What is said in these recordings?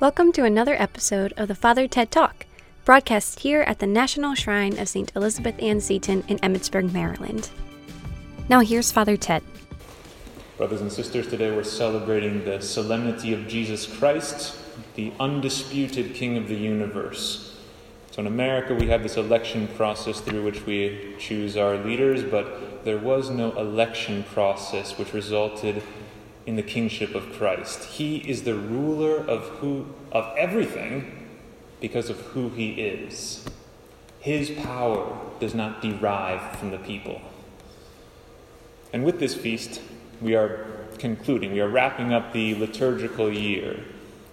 Welcome to another episode of the Father Ted Talk, broadcast here at the National Shrine of St. Elizabeth Ann Seton in Emmitsburg, Maryland. Now here's Father Ted. Brothers and sisters, today we're celebrating the solemnity of Jesus Christ, the undisputed King of the universe. So in America, we have this election process through which we choose our leaders, but there was no election process which resulted in the kingship of Christ. He is the ruler of who of everything because of who he is. His power does not derive from the people. And with this feast, we are concluding, we are wrapping up the liturgical year.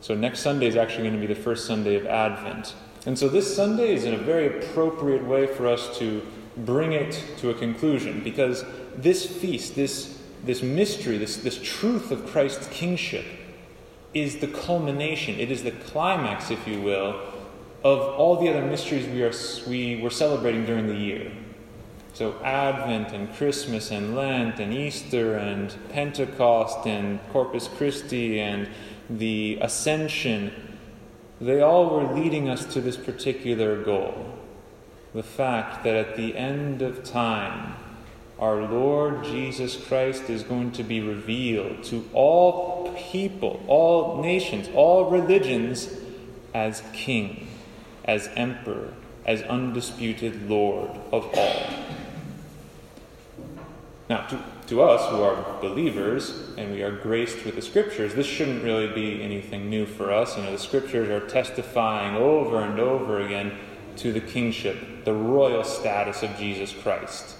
So next Sunday is actually going to be the first Sunday of Advent. And so this Sunday is in a very appropriate way for us to bring it to a conclusion because this feast, this this mystery, this, this truth of Christ's kingship, is the culmination, it is the climax, if you will, of all the other mysteries we, are, we were celebrating during the year. So, Advent and Christmas and Lent and Easter and Pentecost and Corpus Christi and the Ascension, they all were leading us to this particular goal. The fact that at the end of time, our Lord Jesus Christ is going to be revealed to all people, all nations, all religions as King, as Emperor, as undisputed Lord of all. Now, to, to us who are believers and we are graced with the Scriptures, this shouldn't really be anything new for us. You know, the Scriptures are testifying over and over again to the kingship, the royal status of Jesus Christ.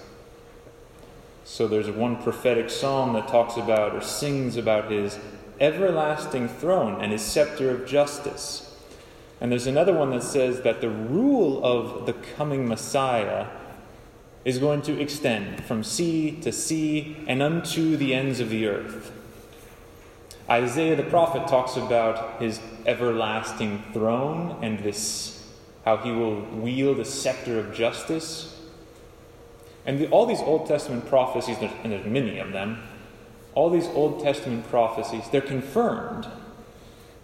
So there's one prophetic psalm that talks about or sings about his everlasting throne and his scepter of justice. And there's another one that says that the rule of the coming Messiah is going to extend from sea to sea and unto the ends of the earth. Isaiah the prophet talks about his everlasting throne and this how he will wield a scepter of justice. And the, all these Old Testament prophecies, and there's many of them, all these Old Testament prophecies, they're confirmed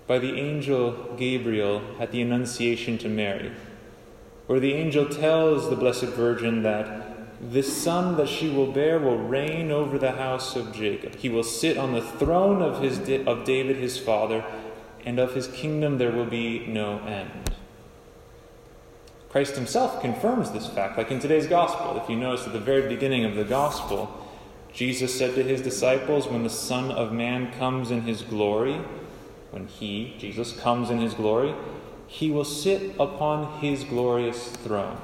by the angel Gabriel at the Annunciation to Mary, where the angel tells the Blessed Virgin that this son that she will bear will reign over the house of Jacob. He will sit on the throne of, his, of David his father, and of his kingdom there will be no end. Christ himself confirms this fact, like in today's gospel. If you notice at the very beginning of the gospel, Jesus said to his disciples, When the Son of Man comes in his glory, when he, Jesus, comes in his glory, he will sit upon his glorious throne.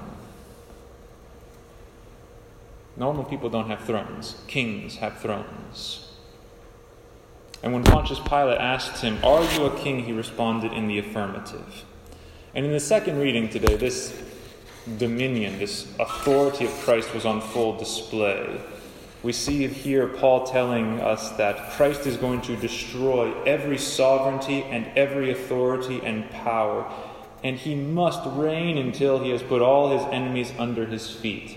Normal people don't have thrones, kings have thrones. And when Pontius Pilate asked him, Are you a king? he responded in the affirmative. And in the second reading today, this dominion, this authority of Christ was on full display. We see here Paul telling us that Christ is going to destroy every sovereignty and every authority and power, and he must reign until he has put all his enemies under his feet.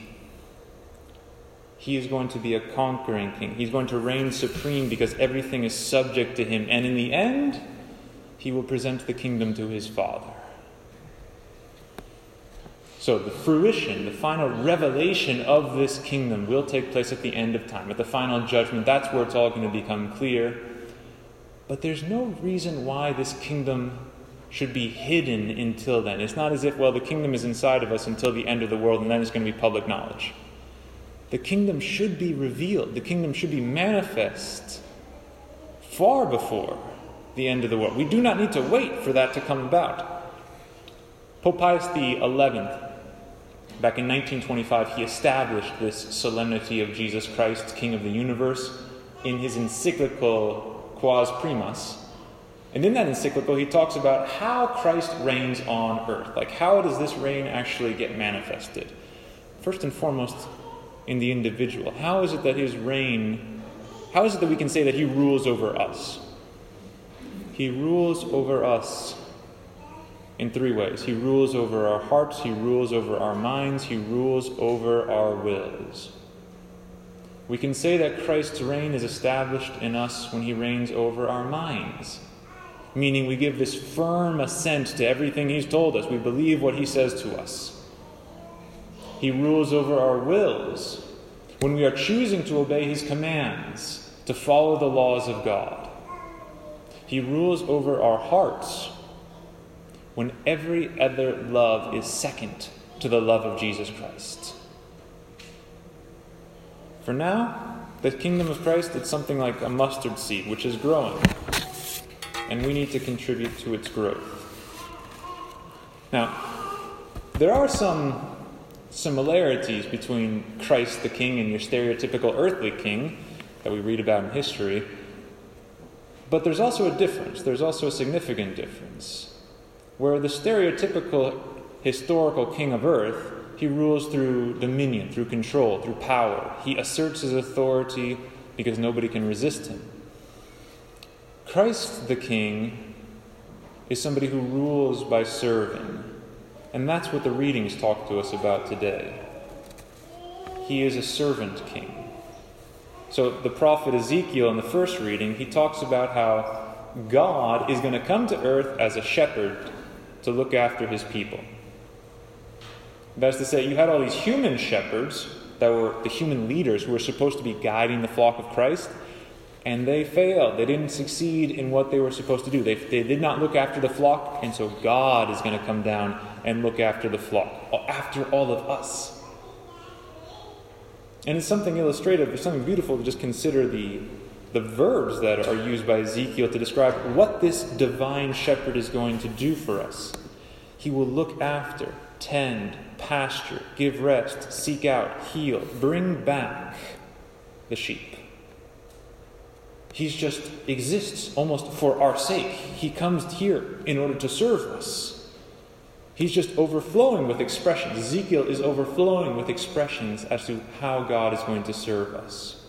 He is going to be a conquering king. He's going to reign supreme because everything is subject to him, and in the end, he will present the kingdom to his Father. So, the fruition, the final revelation of this kingdom will take place at the end of time, at the final judgment. That's where it's all going to become clear. But there's no reason why this kingdom should be hidden until then. It's not as if, well, the kingdom is inside of us until the end of the world and then it's going to be public knowledge. The kingdom should be revealed, the kingdom should be manifest far before the end of the world. We do not need to wait for that to come about. Pope Pius XI Back in 1925, he established this solemnity of Jesus Christ, King of the universe, in his encyclical Quas Primas. And in that encyclical, he talks about how Christ reigns on earth. Like, how does this reign actually get manifested? First and foremost, in the individual. How is it that his reign, how is it that we can say that he rules over us? He rules over us in three ways He rules over our hearts, He rules over our minds, He rules over our wills. We can say that Christ's reign is established in us when He reigns over our minds. meaning we give this firm assent to everything He's told us. We believe what He says to us. He rules over our wills when we are choosing to obey His commands, to follow the laws of God. He rules over our hearts when every other love is second to the love of Jesus Christ. For now, the kingdom of Christ is something like a mustard seed which is growing, and we need to contribute to its growth. Now, there are some similarities between Christ the King and your stereotypical earthly king that we read about in history, but there's also a difference. There's also a significant difference. Where the stereotypical historical king of earth, he rules through dominion, through control, through power. He asserts his authority because nobody can resist him. Christ the king is somebody who rules by serving. And that's what the readings talk to us about today. He is a servant king. So the prophet Ezekiel in the first reading, he talks about how God is going to come to earth as a shepherd to look after his people. That is to say, you had all these human shepherds that were the human leaders who were supposed to be guiding the flock of Christ, and they failed. They didn't succeed in what they were supposed to do. They, they did not look after the flock, and so God is going to come down and look after the flock, after all of us. And it's something illustrative, it's something beautiful to just consider the, the verbs that are used by Ezekiel to describe what this divine shepherd is going to do for us. He will look after, tend, pasture, give rest, seek out, heal, bring back the sheep. He just exists almost for our sake. He comes here in order to serve us. He's just overflowing with expressions. Ezekiel is overflowing with expressions as to how God is going to serve us.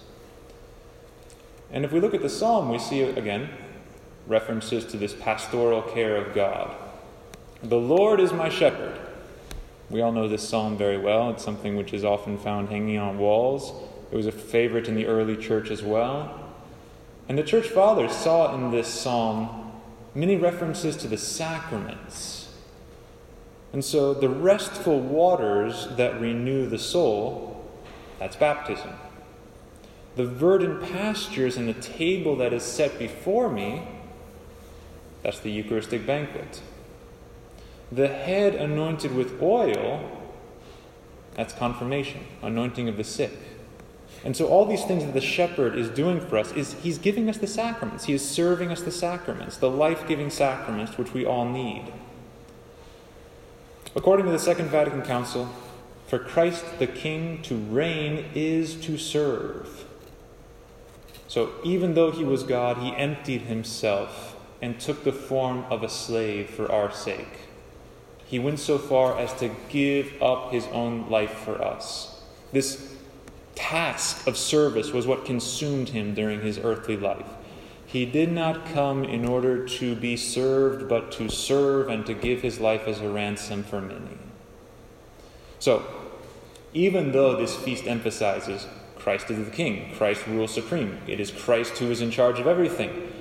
And if we look at the psalm, we see again references to this pastoral care of God. The Lord is my shepherd. We all know this psalm very well. It's something which is often found hanging on walls. It was a favorite in the early church as well. And the church fathers saw in this psalm many references to the sacraments and so the restful waters that renew the soul, that's baptism. The verdant pastures and the table that is set before me, that's the Eucharistic banquet. The head anointed with oil, that's confirmation, anointing of the sick. And so all these things that the shepherd is doing for us is he's giving us the sacraments. He is serving us the sacraments, the life-giving sacraments which we all need. According to the Second Vatican Council, for Christ the King to reign is to serve. So even though he was God, he emptied himself and took the form of a slave for our sake. He went so far as to give up his own life for us. This task of service was what consumed him during his earthly life. He did not come in order to be served, but to serve and to give his life as a ransom for many. So, even though this feast emphasizes Christ is the King, Christ rules supreme, it is Christ who is in charge of everything,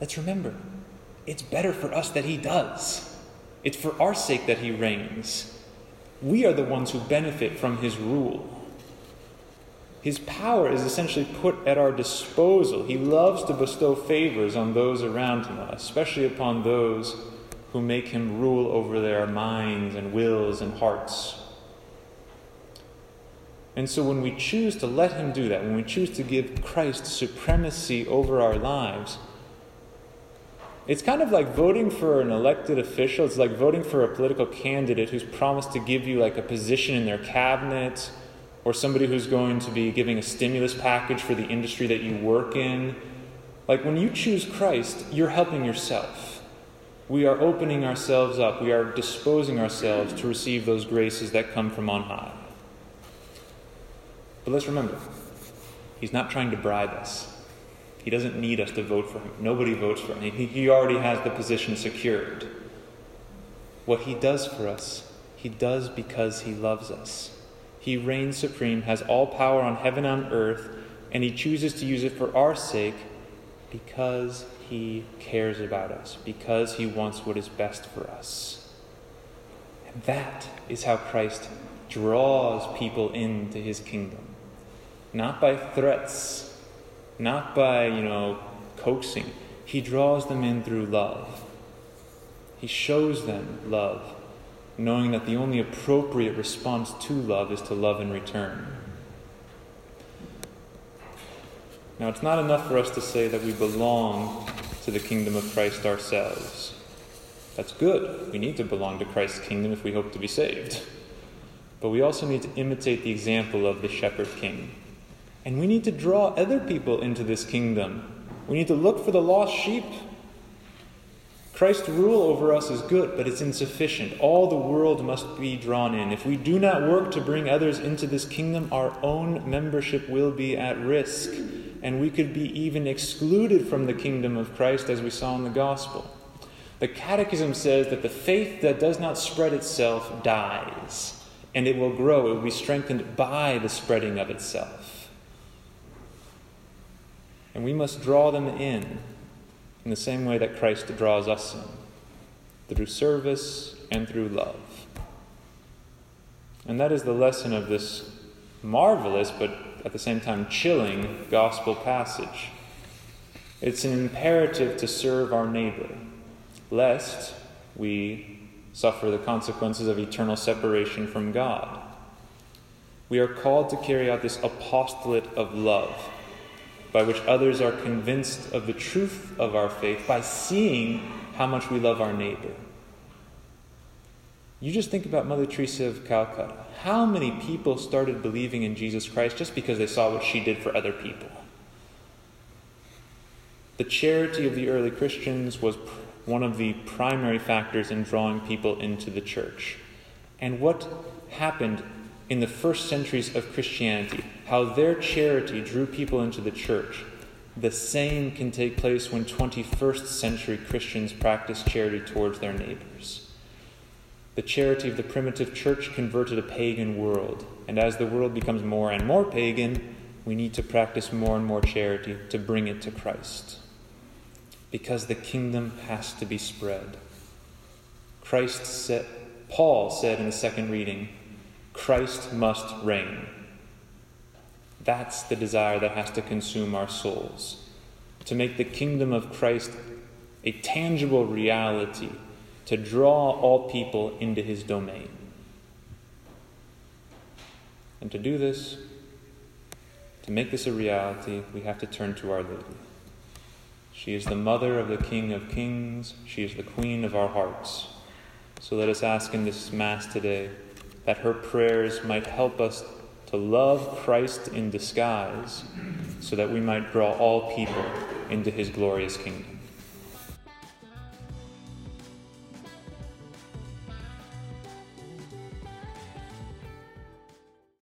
let's remember it's better for us that he does. It's for our sake that he reigns. We are the ones who benefit from his rule. His power is essentially put at our disposal. He loves to bestow favors on those around him, especially upon those who make him rule over their minds and wills and hearts. And so when we choose to let him do that, when we choose to give Christ supremacy over our lives, it's kind of like voting for an elected official. It's like voting for a political candidate who's promised to give you like a position in their cabinet or somebody who's going to be giving a stimulus package for the industry that you work in. Like when you choose Christ, you're helping yourself. We are opening ourselves up, we are disposing ourselves to receive those graces that come from on high. But let's remember, He's not trying to bribe us. He doesn't need us to vote for him. Nobody votes for him. He, already has the position secured. What he does for us, he does because he loves us. He reigns supreme, has all power on heaven and earth, and he chooses to use it for our sake because he cares about us, because he wants what is best for us. And that is how Christ draws people into his kingdom. Not by threats, not by, you know, coaxing. He draws them in through love. He shows them love, knowing that the only appropriate response to love is to love in return. Now, it's not enough for us to say that we belong to the kingdom of Christ ourselves. That's good. We need to belong to Christ's kingdom if we hope to be saved. But we also need to imitate the example of the shepherd king. And we need to draw other people into this kingdom. We need to look for the lost sheep. Christ's rule over us is good, but it's insufficient. All the world must be drawn in. If we do not work to bring others into this kingdom, our own membership will be at risk and we could be even excluded from the kingdom of Christ, as we saw in the gospel. The Catechism says that the faith that does not spread itself dies, and it will grow, it will be strengthened by the spreading of itself. And we must draw them in in the same way that Christ draws us in, through service and through love. And that is the lesson of this marvelous but at the same time chilling gospel passage. It's an imperative to serve our neighbor, lest we suffer the consequences of eternal separation from God. We are called to carry out this apostolate of love, by which others are convinced of the truth of our faith by seeing how much we love our neighbor. You just think about Mother Teresa of Calcutta. How many people started believing in Jesus Christ just because they saw what she did for other people? The charity of the early Christians was one of the primary factors in drawing people into the church. And what happened in the first centuries of Christianity, how their charity drew people into the church, the same can take place when 21st century Christians practice charity towards their neighbors. The charity of the primitive church converted a pagan world, and as the world becomes more and more pagan, we need to practice more and more charity to bring it to Christ. Because the kingdom has to be spread. Christ said, Paul said in the second reading, Christ must reign. That's the desire that has to consume our souls. To make the kingdom of Christ a tangible reality to draw all people into his domain. And to do this, to make this a reality, we have to turn to Our Lady. She is the mother of the King of Kings, she is the Queen of our hearts. So let us ask in this Mass today that her prayers might help us to love Christ in disguise so that we might draw all people into his glorious kingdom.